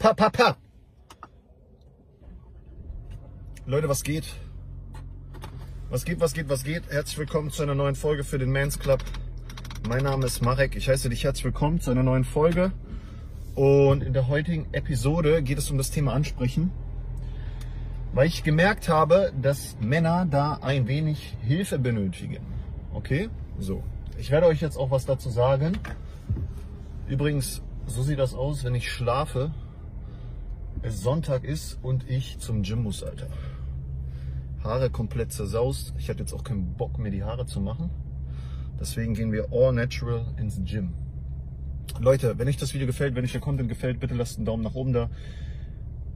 Pa, pa, pa. Leute, was geht? Was geht, was geht, was geht? Herzlich willkommen zu einer neuen Folge für den Mans Club. Mein Name ist Marek. Ich heiße dich herzlich willkommen zu einer neuen Folge. Und in der heutigen Episode geht es um das Thema Ansprechen. Weil ich gemerkt habe, dass Männer da ein wenig Hilfe benötigen. Okay? So. Ich werde euch jetzt auch was dazu sagen. Übrigens, so sieht das aus, wenn ich schlafe, es Sonntag ist und ich zum Gym muss, Alter. Haare komplett zersaust. Ich hatte jetzt auch keinen Bock, mir die Haare zu machen. Deswegen gehen wir all natural ins Gym. Leute, wenn euch das Video gefällt, wenn euch der Content gefällt, bitte lasst einen Daumen nach oben da.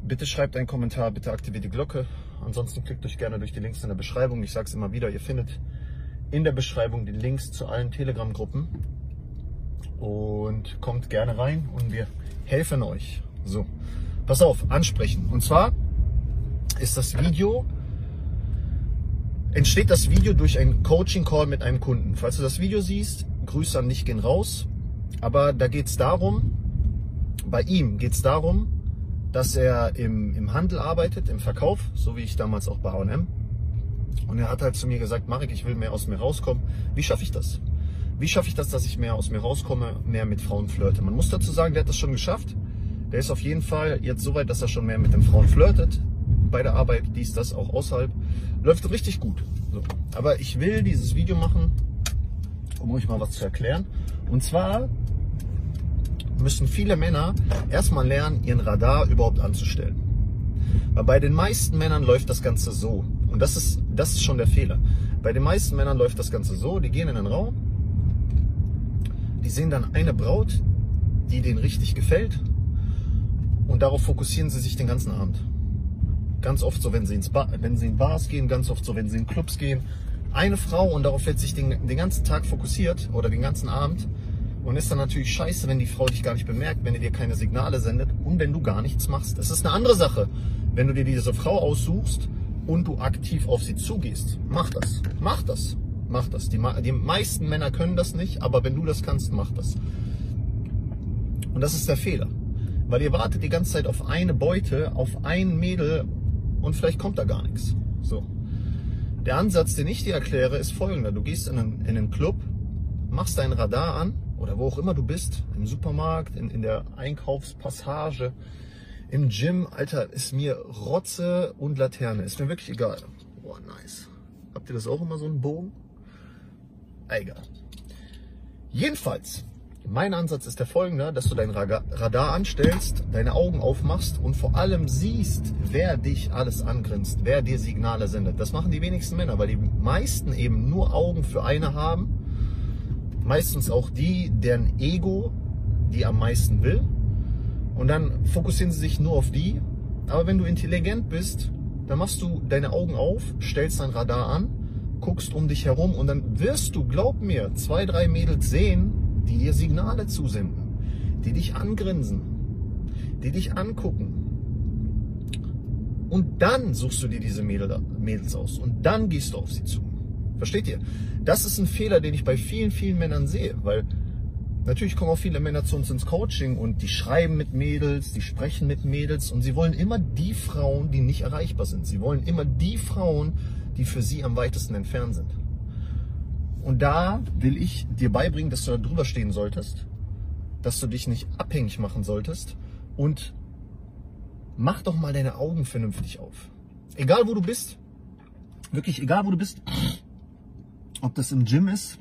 Bitte schreibt einen Kommentar, bitte aktiviert die Glocke. Ansonsten klickt euch gerne durch die Links in der Beschreibung. Ich sage es immer wieder, ihr findet in der Beschreibung die Links zu allen Telegram-Gruppen. Und kommt gerne rein und wir helfen euch. So, pass auf, ansprechen. Und zwar ist das Video entsteht das Video durch einen Coaching-Call mit einem Kunden. Falls du das Video siehst, Grüße an dich gehen raus. Aber da geht es darum, bei ihm geht es darum, dass er im, im Handel arbeitet, im Verkauf, so wie ich damals auch bei H&M. Und er hat halt zu mir gesagt, Marek, ich will mehr aus mir rauskommen. Wie schaffe ich das? Wie schaffe ich das, dass ich mehr aus mir rauskomme, mehr mit Frauen flirte? Man muss dazu sagen, der hat das schon geschafft. Der ist auf jeden Fall jetzt so weit, dass er schon mehr mit den Frauen flirtet. Bei der Arbeit, dies, das, auch außerhalb. Läuft richtig gut. So. Aber ich will dieses Video machen, um euch mal was zu erklären. Und zwar müssen viele Männer erstmal lernen, ihren Radar überhaupt anzustellen. Weil bei den meisten Männern läuft das Ganze so. Und das ist, das ist schon der Fehler. Bei den meisten Männern läuft das Ganze so, die gehen in den Raum, die sehen dann eine Braut, die denen richtig gefällt und darauf fokussieren sie sich den ganzen Abend. Ganz oft so, wenn sie, ins wenn sie in Bars gehen, ganz oft so, wenn sie in Clubs gehen. Eine Frau und darauf wird sich den, den ganzen Tag fokussiert oder den ganzen Abend und ist dann natürlich scheiße, wenn die Frau dich gar nicht bemerkt, wenn die dir keine Signale sendet und wenn du gar nichts machst. Das ist eine andere Sache, wenn du dir diese Frau aussuchst und du aktiv auf sie zugehst. Mach das. Mach das. Mach das. Die, die meisten Männer können das nicht, aber wenn du das kannst, mach das. Und das ist der Fehler. Weil ihr wartet die ganze Zeit auf eine Beute, auf ein Mädel und vielleicht kommt da gar nichts. So. Der Ansatz, den ich dir erkläre, ist folgender. Du gehst in einen, in einen Club, machst dein Radar an oder wo auch immer du bist, im Supermarkt, in, in der Einkaufspassage, im Gym, Alter, ist mir Rotze und Laterne. Ist mir wirklich egal. Boah, nice. Habt ihr das auch immer so einen Bogen? Egal. Jedenfalls, mein Ansatz ist der folgende, dass du dein Radar anstellst, deine Augen aufmachst und vor allem siehst, wer dich alles angrinst, wer dir Signale sendet. Das machen die wenigsten Männer, weil die meisten eben nur Augen für eine haben. Meistens auch die, deren Ego die am meisten will. Und dann fokussieren sie sich nur auf die. Aber wenn du intelligent bist, dann machst du deine Augen auf, stellst dein Radar an, guckst um dich herum und dann wirst du, glaub mir, zwei, drei Mädels sehen, die dir Signale zusenden, die dich angrinsen, die dich angucken. Und dann suchst du dir diese Mädels aus und dann gehst du auf sie zu. Versteht ihr? Das ist ein Fehler, den ich bei vielen, vielen Männern sehe, weil Natürlich kommen auch viele Männer zu uns ins Coaching und die schreiben mit Mädels, die sprechen mit Mädels und sie wollen immer die Frauen, die nicht erreichbar sind. Sie wollen immer die Frauen, die für sie am weitesten entfernt sind. Und da will ich dir beibringen, dass du da drüber stehen solltest, dass du dich nicht abhängig machen solltest und mach doch mal deine Augen vernünftig auf. Egal wo du bist, wirklich egal wo du bist, ob das im Gym ist,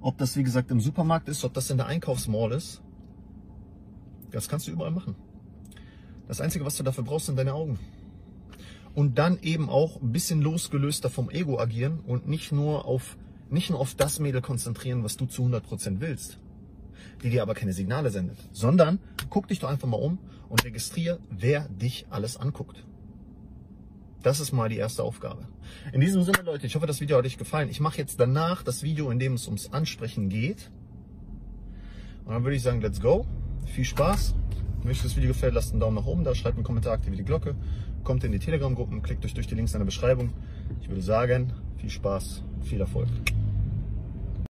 ob das, wie gesagt, im Supermarkt ist, ob das in der Einkaufsmall ist. Das kannst du überall machen. Das Einzige, was du dafür brauchst, sind deine Augen. Und dann eben auch ein bisschen losgelöster vom Ego agieren und nicht nur auf, nicht nur auf das Mädel konzentrieren, was du zu 100% willst, die dir aber keine Signale sendet, sondern guck dich doch einfach mal um und registriere, wer dich alles anguckt. Das ist mal die erste Aufgabe. In diesem Sinne, Leute, ich hoffe, das Video hat euch gefallen. Ich mache jetzt danach das Video, in dem es ums Ansprechen geht. Und dann würde ich sagen, let's go. Viel Spaß. Wenn euch das Video gefällt, lasst einen Daumen nach oben da, schreibt einen Kommentar, aktiviert die Glocke, kommt in die Telegram-Gruppen, klickt euch durch die Links in der Beschreibung. Ich würde sagen, viel Spaß, viel Erfolg.